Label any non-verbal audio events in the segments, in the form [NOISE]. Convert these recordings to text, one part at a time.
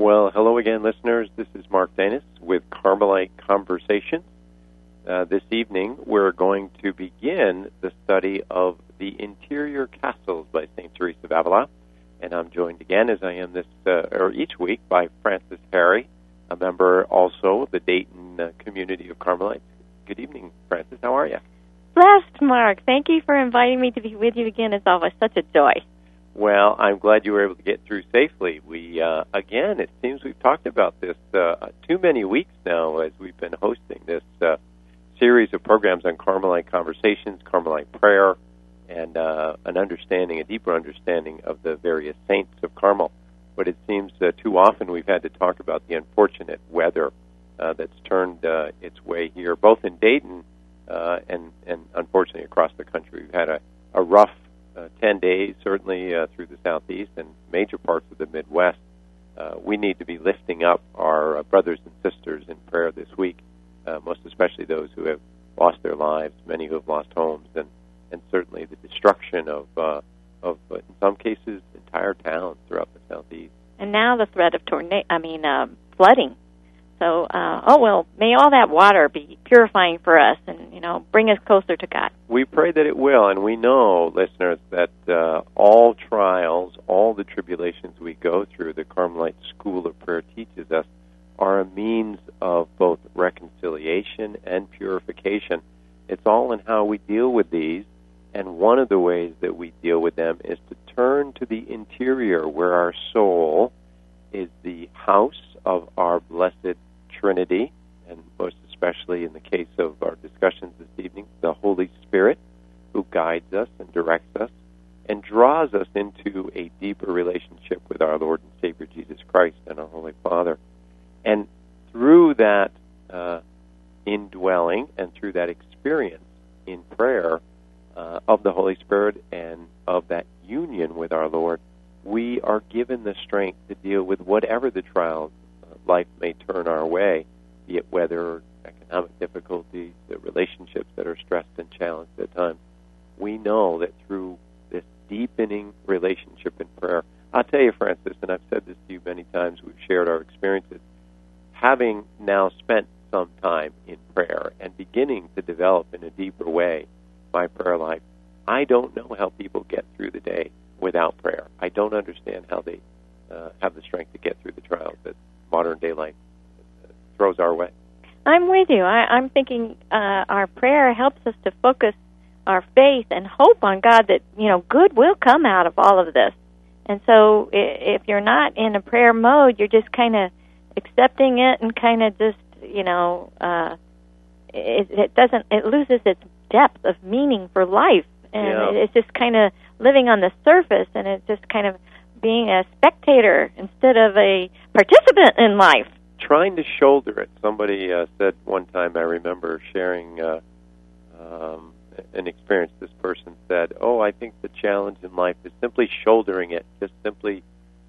Well, hello again, listeners. This is Mark Danis with Carmelite Conversations. Uh, this evening, we're going to begin the study of the interior castles by St. Teresa of Avila. And I'm joined again, as I am this uh, or each week, by Frances Harry, a member also of the Dayton uh, community of Carmelites. Good evening, Frances. How are you? Blessed, Mark. Thank you for inviting me to be with you again. It's always such a joy. Well, I'm glad you were able to get through safely. We uh, again, it seems we've talked about this uh, too many weeks now as we've been hosting this uh, series of programs on Carmelite conversations, Carmelite prayer, and uh, an understanding, a deeper understanding of the various saints of Carmel. But it seems uh, too often we've had to talk about the unfortunate weather uh, that's turned its way here, both in Dayton and and unfortunately across the country. We've had a, a rough uh, 10 days, certainly uh, through the southeast and major parts of the Midwest. Uh, we need to be lifting up our uh, brothers and sisters in prayer this week, uh, most especially those who have lost their lives, many who have lost homes, and, and certainly the destruction of, uh, of uh, in some cases, entire towns throughout the southeast. And now the threat of tornado, I mean, um, flooding. So, uh, oh well, may all that water be purifying for us, and you know, bring us closer to God. We pray that it will, and we know, listeners, that uh, all trials, all the tribulations we go through, the Carmelite School of Prayer teaches us, are a means of both reconciliation and purification. It's all in how we deal with these, and one of the ways that we deal with them is to turn to the interior, where our soul is the house of our blessed Trinity, and most especially in the case of our discussions this evening, the Holy Spirit, who guides us and directs us and draws us into a deeper relationship with our Lord and Savior Jesus Christ and our Holy Father. And through that uh, indwelling and through that experience in prayer uh, of the Holy Spirit and of that union with our Lord, we are given the strength to deal with whatever the trials life may turn our way, be it weather, economic difficulties, the relationships that are stressed and challenged at times. We know that through this deepening relationship in prayer, I'll tell you, Francis, and I've said this to you many times, we've shared our experiences, having now spent some time in prayer and beginning to develop in a deeper way my prayer life, I don't know how people get through the day without prayer. I don't understand how they uh, have the strength to get through the trials that modern day life throws our way. I'm with you. I, I'm thinking uh, our prayer helps us to focus our faith and hope on God that you know good will come out of all of this. And so, if you're not in a prayer mode, you're just kind of accepting it and kind of just you know uh, it, it doesn't it loses its depth of meaning for life, and yeah. it's just kind of living on the surface, and it's just kind of being a spectator instead of a participant in life. Trying to shoulder it. Somebody uh, said one time, I remember sharing uh, um, an experience. This person said, Oh, I think the challenge in life is simply shouldering it, just simply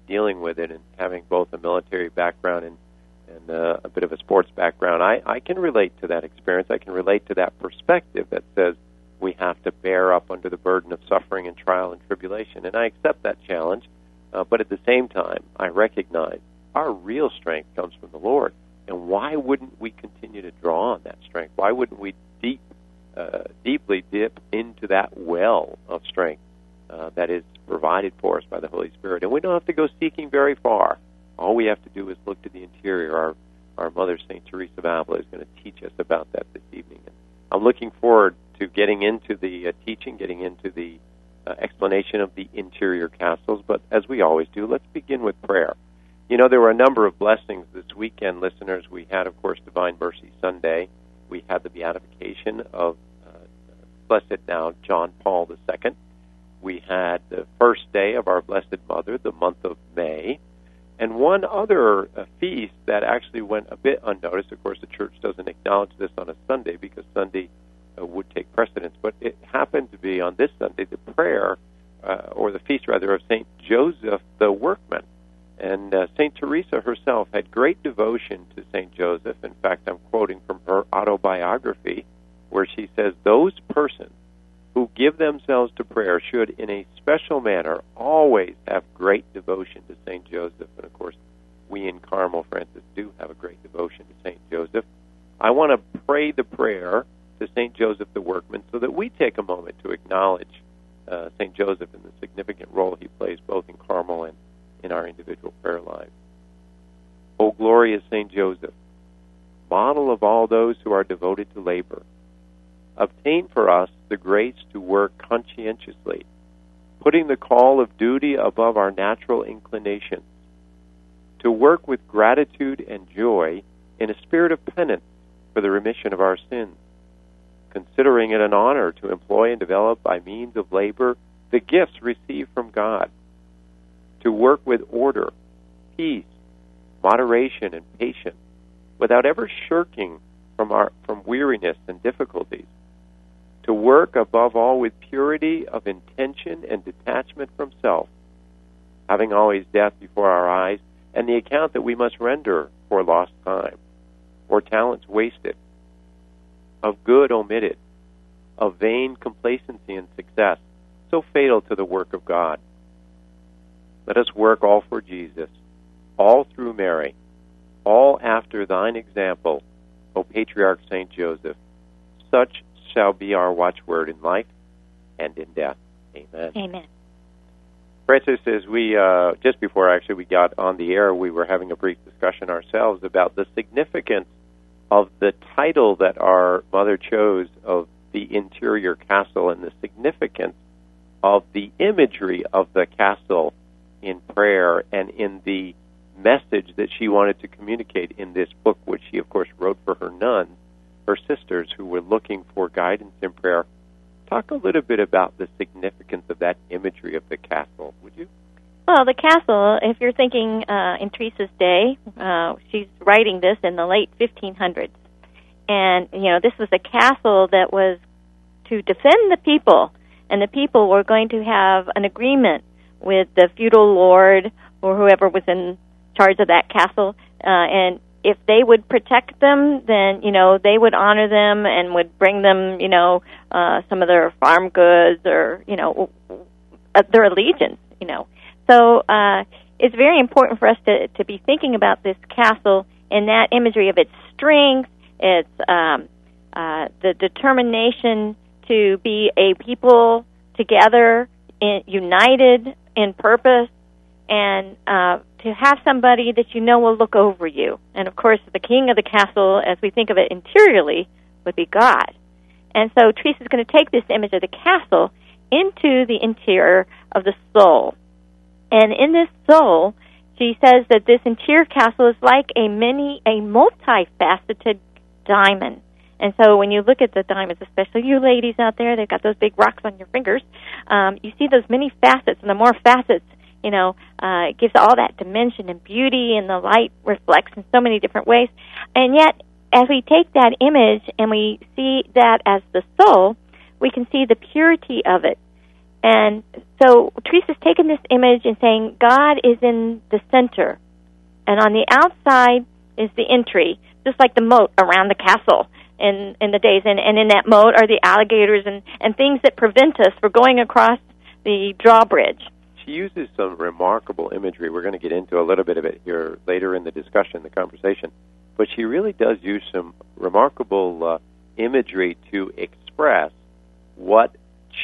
dealing with it, and having both a military background and, and uh, a bit of a sports background. I, I can relate to that experience. I can relate to that perspective that says we have to bear up under the burden of suffering and trial and tribulation. And I accept that challenge. Uh, but at the same time, I recognize our real strength comes from the Lord. And why wouldn't we continue to draw on that strength? Why wouldn't we deep, uh, deeply dip into that well of strength uh, that is provided for us by the Holy Spirit? And we don't have to go seeking very far. All we have to do is look to the interior. Our our mother, Saint Teresa of Avila, is going to teach us about that this evening. And I'm looking forward to getting into the uh, teaching, getting into the uh, explanation of the interior castles, but as we always do, let's begin with prayer. You know, there were a number of blessings this weekend, listeners. We had, of course, Divine Mercy Sunday. We had the beatification of uh, Blessed now John Paul II. We had the first day of our Blessed Mother, the month of May. And one other uh, feast that actually went a bit unnoticed. Of course, the church doesn't acknowledge this on a Sunday because Sunday uh, would take precedence. But it happened to be on this Sunday the prayer, uh, or the feast rather, of Saint Joseph the Workman. And uh, Saint Teresa herself had great devotion to Saint Joseph. In fact, I'm quoting from her autobiography, where she says, "Those persons who give themselves to prayer should, in a special manner, always have great devotion to Saint Joseph." And of course, we in Carmel, Francis, do have a great devotion to St. Joseph. I want to pray the prayer to St. Joseph the Workman so that we take a moment to acknowledge uh, St. Joseph and the significant role he plays both in Carmel and in our individual prayer lives. O glorious St. Joseph, model of all those who are devoted to labor, obtain for us the grace to work conscientiously, putting the call of duty above our natural inclinations, to work with gratitude and joy in a spirit of penance for the remission of our sins, considering it an honor to employ and develop by means of labor the gifts received from God, to work with order, peace, moderation, and patience, without ever shirking from our from weariness and difficulties, to work above all with purity of intention and detachment from self, having always death before our eyes and the account that we must render for lost time or talents wasted, of good omitted, of vain complacency and success, so fatal to the work of God. Let us work all for Jesus, all through Mary, all after thine example, O Patriarch Saint Joseph. Such shall be our watchword in life and in death. Amen. Amen. Francis, as we uh, just before actually we got on the air, we were having a brief discussion ourselves about the significance of the title that our mother chose of the interior castle and the significance of the imagery of the castle in prayer and in the message that she wanted to communicate in this book, which she, of course, wrote for her nuns, her sisters who were looking for guidance in prayer. Talk a little bit about the significance of that imagery of the castle, would you? Well, the castle, if you're thinking uh, in Teresa's day, uh, she's writing this in the late 1500s. And, you know, this was a castle that was to defend the people, and the people were going to have an agreement with the feudal lord or whoever was in charge of that castle. Uh, and if they would protect them, then, you know, they would honor them and would bring them, you know, uh, some of their farm goods or, you know, uh, their allegiance, you know. So uh, it's very important for us to, to be thinking about this castle and that imagery of its strength, its um, uh, the determination to be a people together, in, united in purpose, and uh, to have somebody that you know will look over you. And of course, the king of the castle, as we think of it interiorly, would be God. And so Teresa is going to take this image of the castle into the interior of the soul. And in this soul, she says that this interior castle is like a many, a multifaceted diamond. And so when you look at the diamonds, especially you ladies out there, they've got those big rocks on your fingers. Um, you see those many facets, and the more facets, you know, uh, it gives all that dimension and beauty, and the light reflects in so many different ways. And yet, as we take that image and we see that as the soul, we can see the purity of it. And so Teresa's taken this image and saying God is in the center, and on the outside is the entry, just like the moat around the castle in in the days. And, and in that moat are the alligators and and things that prevent us from going across the drawbridge. She uses some remarkable imagery. We're going to get into a little bit of it here later in the discussion, the conversation. But she really does use some remarkable uh, imagery to express what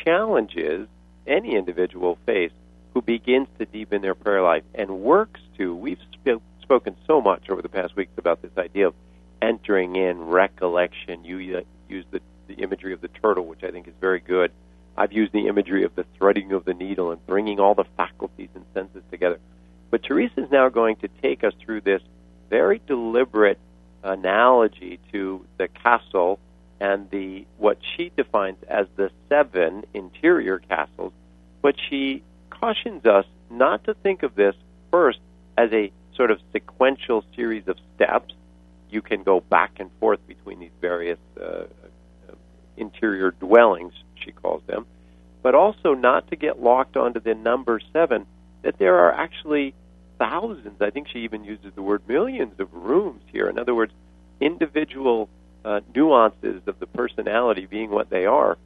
challenges any individual face who begins to deepen their prayer life and works to. We've sp- spoken so much over the past weeks about this idea of entering in recollection. You uh, use the, the imagery of the turtle, which I think is very good. I've used the imagery of the threading of the needle and bringing all the faculties and senses together. But Teresa is now going to take us through this very deliberate analogy to the castle and the what she defines as the seven interior castles, but she cautions us not to think of this first as a sort of sequential series of steps. You can go back and forth between these various uh, uh, interior dwellings, she calls them, but also not to get locked onto the number seven, that there are actually thousands, I think she even uses the word millions of rooms here. In other words, individual uh, nuances of the personality being what they are,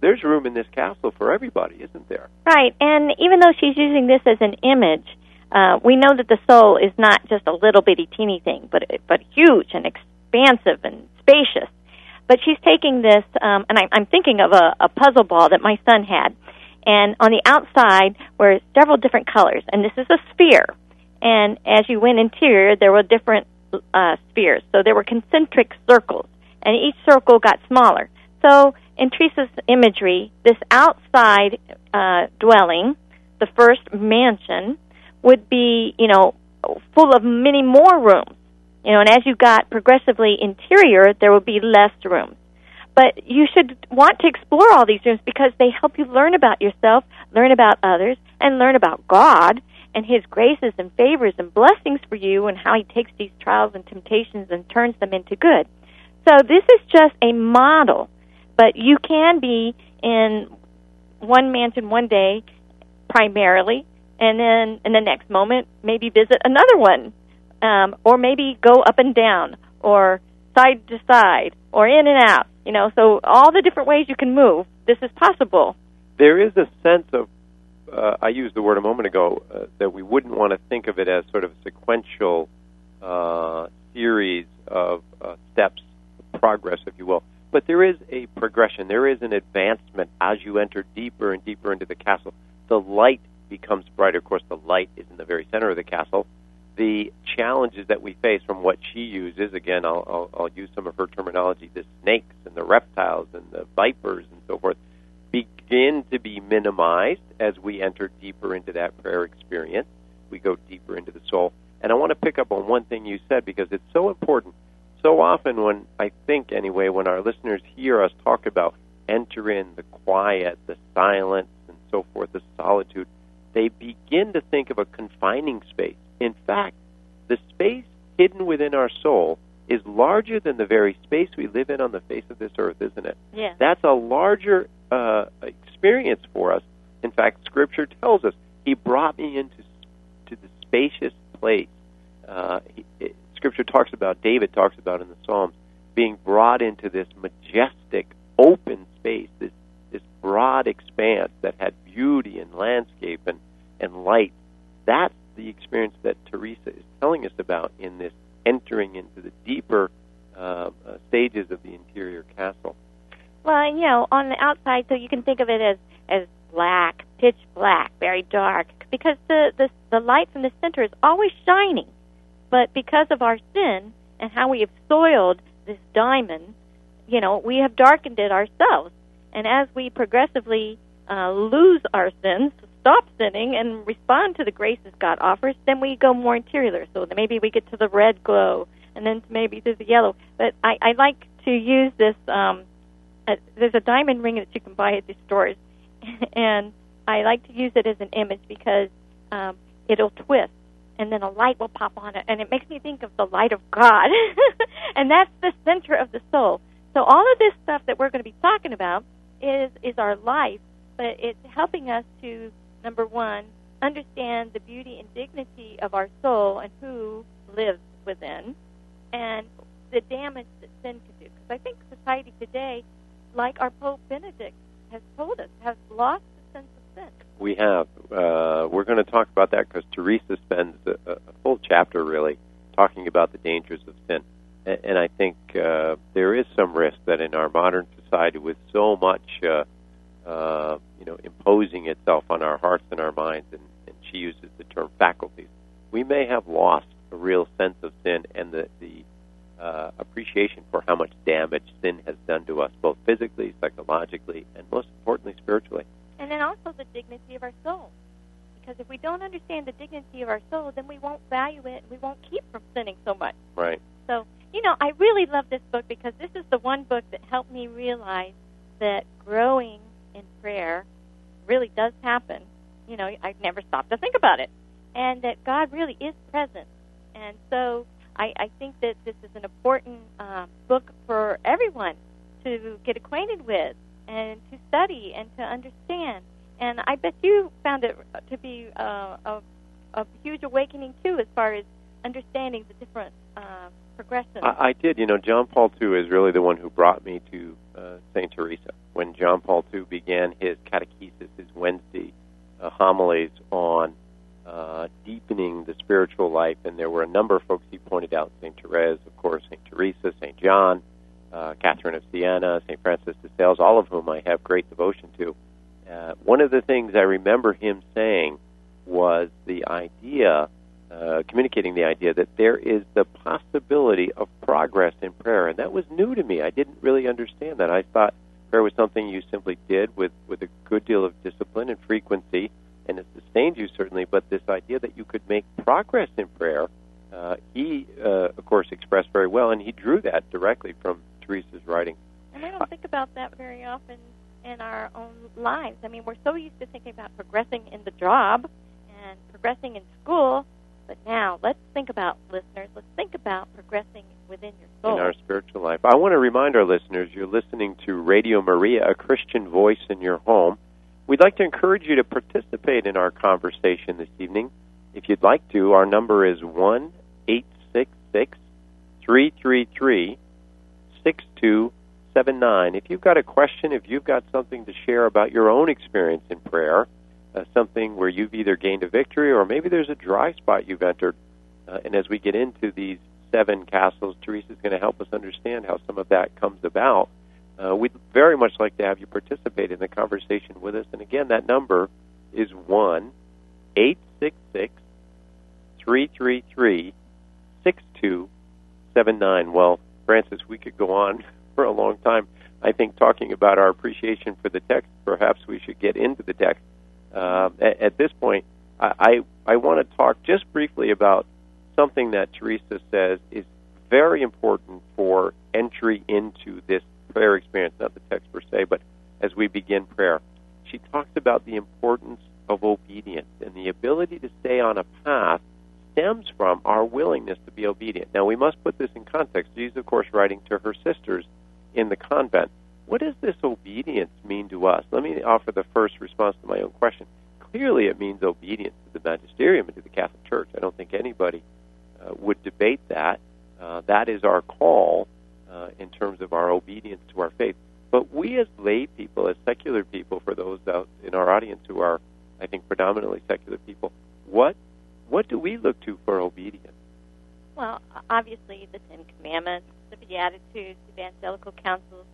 there's room in this castle for everybody, isn't there? Right, and even though she's using this as an image, uh, we know that the soul is not just a little bitty teeny thing, but but huge and expansive and spacious. But she's taking this, um, and I, I'm thinking of a, a puzzle ball that my son had, and on the outside were several different colors, and this is a sphere. And as you went interior, there were different uh, spheres. So there were concentric circles, and each circle got smaller. So in Teresa's imagery, this outside uh, dwelling, the first mansion, would be, you know, full of many more rooms. You know, and as you got progressively interior, there would be less rooms. But you should want to explore all these rooms because they help you learn about yourself, learn about others, and learn about God and His graces and favors and blessings for you and how He takes these trials and temptations and turns them into good. So this is just a model, but you can be in one mansion one day primarily and then in the next moment maybe visit another one um, or maybe go up and down or side to side or in and out you know so all the different ways you can move this is possible there is a sense of uh, I used the word a moment ago uh, that we wouldn't want to think of it as sort of a sequential uh, series of uh, steps, progress, if you will. But there is a progression. There is an advancement as you enter deeper and deeper into the castle. The light becomes brighter. Of course, the light is in the very center of the castle. The challenges that we face from what she uses, again, I'll, I'll, I'll use some of her terminology, the snakes and the reptiles and the vipers and so forth, begin to be minimized as we enter deeper into that prayer experience. We go deeper into the soul. And I want to pick up on one thing you said because it's so important. So often, when I think, anyway, when our listeners hear us talk about enter in the quiet, the silence, and so forth, the solitude, they begin to think of a confining space. In fact, the space hidden within our soul is larger than the very space we live in on the face of this earth, isn't it? Yeah. That's a larger uh, experience for us. In fact, Scripture tells us He brought me into to the spacious place. Uh, he, it, Scripture talks about David talks about in the Psalms being brought into this majestic, open space, this this broad expanse that had beauty and landscape and and light. That's the experience that Teresa is telling us about in this entering into the deeper uh, uh, stages of the interior castle. Well, you know, on the outside, so you can think of it as as black, pitch black, very dark, because the the the light from the center is always shining. But because of our sin and how we have soiled this diamond, you know, we have darkened it ourselves. And as we progressively uh, lose our sins, stop sinning, and respond to the graces God offers, then we go more interior. So maybe we get to the red glow, and then maybe to the yellow. But I, I like to use this. Um, uh, there's a diamond ring that you can buy at the stores, [LAUGHS] and I like to use it as an image because um, it'll twist, and then a light will pop on it, and it makes me think of the light of God, [LAUGHS] and that's the center of the soul. So all of this stuff that we're going to be talking about is is our life, but it's helping us to number one, understand the beauty and dignity of our soul and who lives within, and the damage that sin can do. Because I think society today, like our Pope Benedict has told us, has lost the sense of sin. We have. Uh, we're going to talk about that because Teresa spends a, a, full chapter really talking about the dangers of sin. And, I think uh, there is some risk that in our modern society, with so much uh, uh, imposing itself on our hearts and our minds, and, and she uses the term faculties. We may have lost a real sense of sin and the, the uh, appreciation for how much damage sin has done to us, both physically, psychologically, and most importantly, spiritually. And then also the dignity of our soul. Because if we don't understand the dignity of our soul, then we won't value it and we won't keep from sinning so much. Right. So, you know, I really love this book because this is the one book that helped me realize that growing in prayer really does happen. You know, I never stop to think about it. And that God really is present. And so I, I think that this is an important uh, book for everyone to get acquainted with and to study and to understand. And I bet you found it to be uh, a, a huge awakening, too, as far as understanding the different uh, progressions. I, I did. You know, John Paul II is really the one who brought me to uh, St. Teresa. When John Paul II began his catechesis, his Wednesday uh, homilies on uh, deepening the spiritual life. And there were a number of folks he pointed out: Saint Therese, of course, Saint Teresa, Saint John, uh, Catherine of Siena, Saint Francis de Sales, all of whom I have great devotion to. Uh, one of the things I remember him saying was the idea, uh, communicating the idea that there is the possibility of progress in prayer, and that was new to me. I didn't really understand that. I thought prayer was something you simply did with with a good deal of discipline and frequency, and it sustained you certainly. But this idea that you could make progress in prayer, uh, he uh, of course expressed very well, and he drew that directly from Teresa's writing. And I don't think about that very often in our own lives. I mean, we're so used to thinking about progressing in the job and progressing in school, but now let's think about listeners. Let's think about progressing within your soul. In our spiritual life. I want to remind our listeners you're listening to Radio Maria, a Christian voice in your home. We'd like to encourage you to participate in our conversation this evening. If you'd like to, our number is 1 866 333 6279. If you've got a question, if you've got something to share about your own experience in prayer, uh, something where you've either gained a victory or maybe there's a dry spot you've entered, uh, and as we get into these seven castles, Teresa's going to help us understand how some of that comes about. Uh, we'd very much like to have you participate in the conversation with us. And again, that number is 1 866 333 6279. Well, Francis, we could go on [LAUGHS] for a long time. I think talking about our appreciation for the text, perhaps we should get into the text. Uh, at, at, this point, I, I, I want to talk just briefly about something that Teresa says is very important for entry into this prayer experience, not the text per se, but as we begin prayer. She talks about the importance of obedience and the ability to stay on a path stems from our willingness to be obedient. Now, we must put this in context. She's, of course, writing to her sisters in the convent. What does this obedience mean to us? Let me offer the first response to my own question. Clearly, it means obedience to the magisterium and to the Catholic Church. I don't think anybody uh, would debate that. Uh, that is our call uh, in terms of our obedience to our faith. But we, as lay people, as secular people, for those out in our audience who are, I think, predominantly secular people, what what do we look to for obedience? Well, obviously the Ten Commandments, the Beatitudes, the evangelical counsels,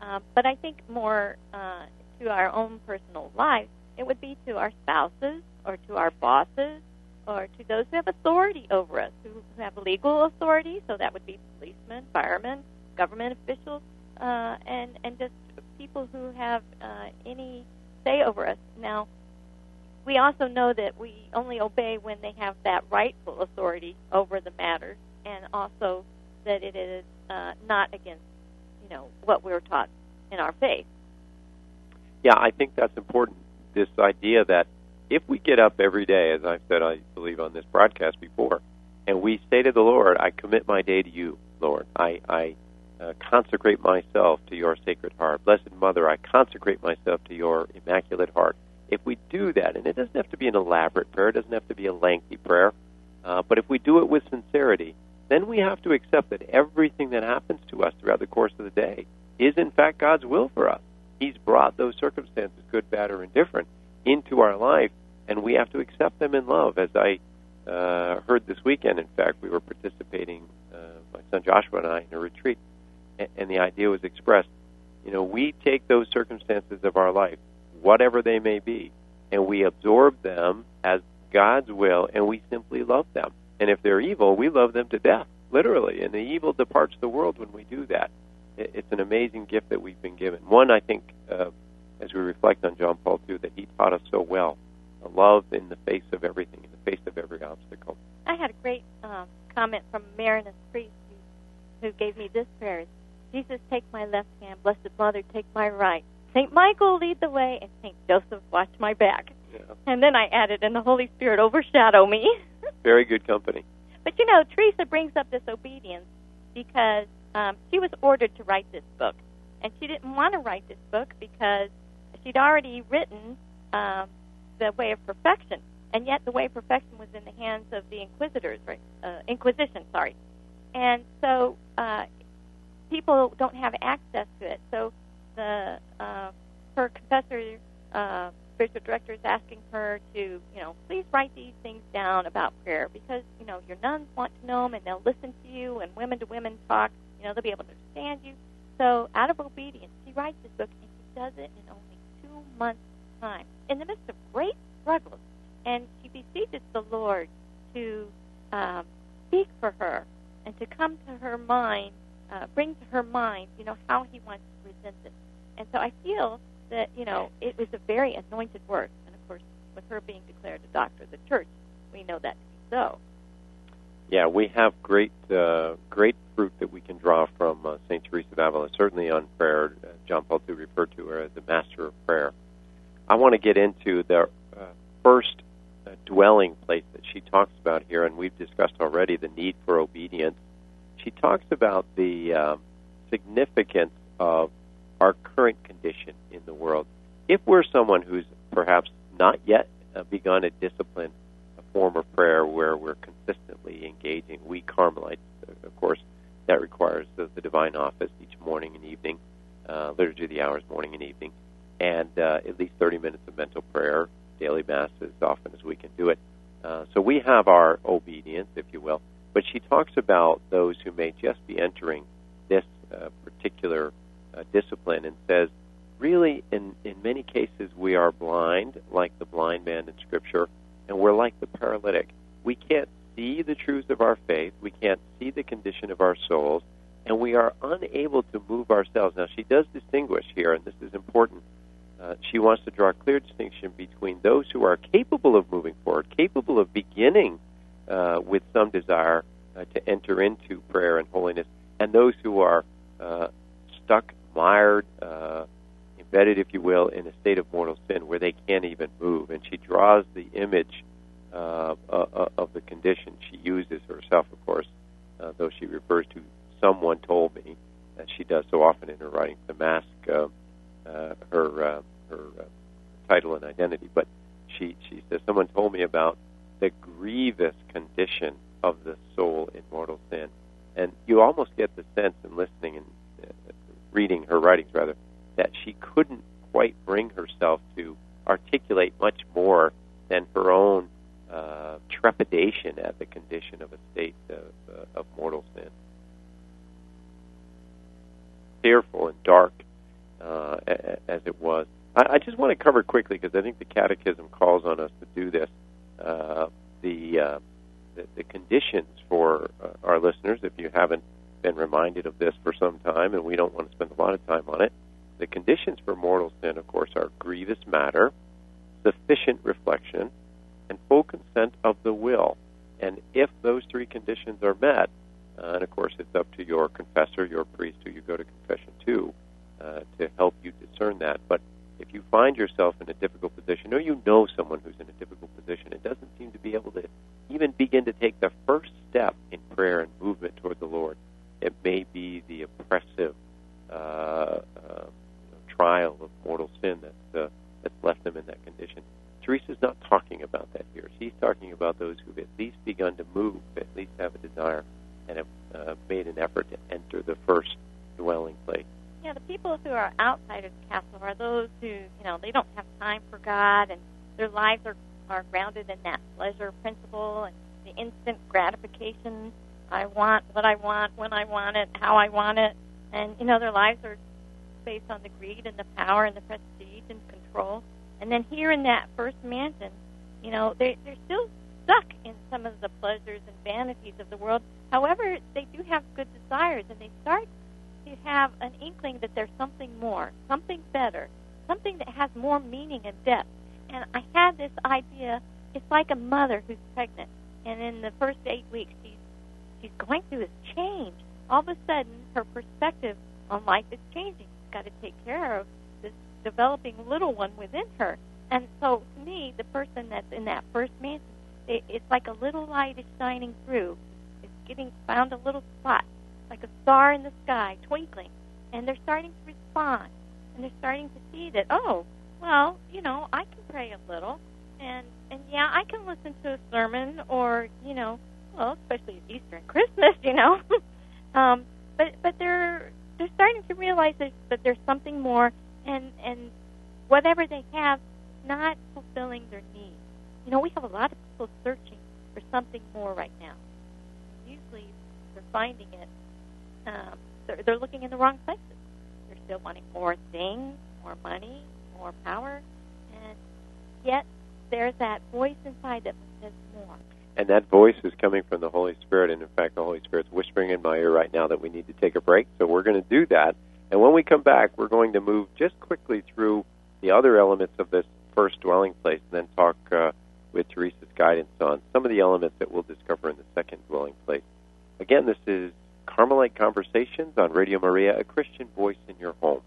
uh, but I think more uh, to our own personal life, it would be to our spouses or to our bosses or to those who have authority over us, who, who have legal authority. So that would be policemen, firemen, government officials, uh, and and just people who have uh, any say over us. Now, we also know that we only obey when they have that rightful authority over the matter, and also that it is uh, not against, know, what we're taught in our faith. Yeah, I think that's important. This idea that if we get up every day, as I've said, I believe on this broadcast before, and we say to the Lord, "I commit my day to you, Lord. I, I uh, consecrate myself to your sacred heart, Blessed Mother. I consecrate myself to your immaculate heart." If we do that, and it doesn't have to be an elaborate prayer, it doesn't have to be a lengthy prayer, uh, but if we do it with sincerity, then we have to accept that everything that happens to us throughout the course of the day is in fact God's will for us. He's brought those circumstances, good, bad, or indifferent, into our life, and we have to accept them in love. As I uh, heard this weekend, in fact, we were participating, uh, my son Joshua and I, in a retreat, and, and the idea was expressed. You know, we take those circumstances of our life, whatever they may be, and we absorb them as God's will, and we simply love them. And if they're evil, we love them to death, literally. And the evil departs the world when we do that. It's an amazing gift that we've been given. One, I think, uh, as we reflect on John Paul II, that he taught us so well love in the face of everything, in the face of every obstacle. I had a great um, comment from Marianist priest who, who gave me this prayer. Jesus, take my left hand. Blessed Mother, take my right. St. Michael, lead the way, and St. Joseph, watch my back. Yeah. And then I added, and the Holy Spirit overshadow me. [LAUGHS] Very good company. But you know, Teresa brings up this obedience because um, she was ordered to write this book. And she didn't want to write this book because she'd already written um, The Way of Perfection. And yet the Way of Perfection was in the hands of the Inquisitors, right? Uh, Inquisition, sorry. And so uh, people don't have access to it. So the uh, her confessor uh, spiritual director is asking her to, you know, please write these things down about prayer because, you know, your nuns want to know them and they'll listen to you and women to women talk, you know, they'll be able to understand you. So out of obedience, she writes this book and she does it in only two months' time in the midst of great struggles. And she beseeches the Lord to um, speak for her and to come to her mind, uh, bring to her mind, you know, how he wants to present this. And so I feel that, you know, it was a very anointed work. And of course, with her being declared a doctor of the church, we know that to be so. Yeah, we have great, uh, great fruit that we can draw from uh, Saint Teresa of Avila. Certainly on prayer, uh, John Paul II referred to her as the master of prayer. I want to get into the uh, first uh, dwelling place that she talks about here, and we've discussed already the need for obedience. She talks about the um, significance of our current condition in the world. If we're someone who's perhaps not yet uh, begun a discipline, a form of prayer where we're consistently engaging, we Carmelites, uh, of course, that requires the, the divine office each morning and evening, uh, liturgy of the hours morning and evening, and uh, at least 30 minutes of mental prayer, daily mass as often as we can do it. Uh, so we have our obedience, if you will. But she talks about those who may just be entering this uh, particular uh, discipline and says, really, in, in many cases, we are blind, like the blind man in Scripture, and we're like the paralytic. We can't see the truths of our faith, we can't see the condition of our souls, and we are unable to move ourselves. Now, she does distinguish here, and this is important. Uh, she wants to draw a clear distinction between those who are capable of moving forward, capable of beginning uh, with some desire uh, to enter into prayer and holiness, and those who are uh, stuck mired, uh, embedded, if you will, in a state of mortal sin where they can't even move. And she draws the image uh, uh, of the condition she uses herself, of course, uh, though she refers to someone told me, as she does so often in her writing, to mask uh, uh, her uh, her uh, title and identity. But she she says someone told me about the grievous condition of the soul in mortal sin, and you almost get the sense in listening and reading her writings rather, that she couldn't quite bring herself to articulate much more than her own uh, trepidation at the condition of a state of, uh, of mortal sin. Fearful and dark uh, as it was. I, I just want to cover quickly because I think the Catechism calls on us to do this. Uh, the, uh, the the conditions for uh, our listeners, if you haven't been reminded of this for some time, and we don't want to spend a lot of time on it. The conditions for mortal sin, of course, are grievous matter, sufficient reflection, and full consent of the will. And if those three conditions are met, uh, and of course it's up to your confessor, your priest, who you go to confession to, uh, to help you discern that. But if you find yourself in a difficult position, or you know someone who's in a difficult position and doesn't seem to be able to even begin to take the first step in prayer and movement toward the Lord, it may be the oppressive uh, uh, trial of mortal sin that's, uh, that's left them in that condition. Teresa's not talking about that here. She's talking about those who've at least begun to move, at least have a desire, and have uh, made an effort to enter the first dwelling place. Yeah, the people who are outside of the castle are those who, you know, they don't have time for God, and their lives are, are grounded in that pleasure principle and the instant gratification I want what I want when I want it, how I want it, and you know their lives are based on the greed and the power and the prestige and control. And then here in that first mansion, you know they they're still stuck in some of the pleasures and vanities of the world. However, they do have good desires, and they start to have an inkling that there's something more, something better, something that has more meaning and depth. And I had this idea. It's like a mother who's pregnant, and in the first eight weeks, she's she's going through this change. All of a sudden, her perspective on life is changing. She's got to take care of this developing little one within her. And so, to me, the person that's in that first mansion, it, it's like a little light is shining through. It's getting found a little spot, like a star in the sky, twinkling, and they're starting to respond. And they're starting to see that, oh, well, you know, I can pray a little, and and yeah, I can listen to a sermon, or you know, well, especially Easter and Christmas, you know. [LAUGHS] um, but but they're they're starting to realize that, that there's something more, and and whatever they have, not fulfilling their needs. You know, we have a lot of people searching for something more right now. Usually, they're finding it. Um, they're, they're looking in the wrong places. They're still wanting more things, more money, more power, yet there's that voice inside that says more. And that voice is coming from the Holy Spirit. And in fact, the Holy Spirit's whispering in my ear right now that we need to take a break. So we're going to do that. And when we come back, we're going to move just quickly through the other elements of this first dwelling place and then talk uh, with Teresa's guidance on some of the elements that we'll discover in the second dwelling place. Again, this is Carmelite Conversations on Radio Maria, a Christian voice in your home.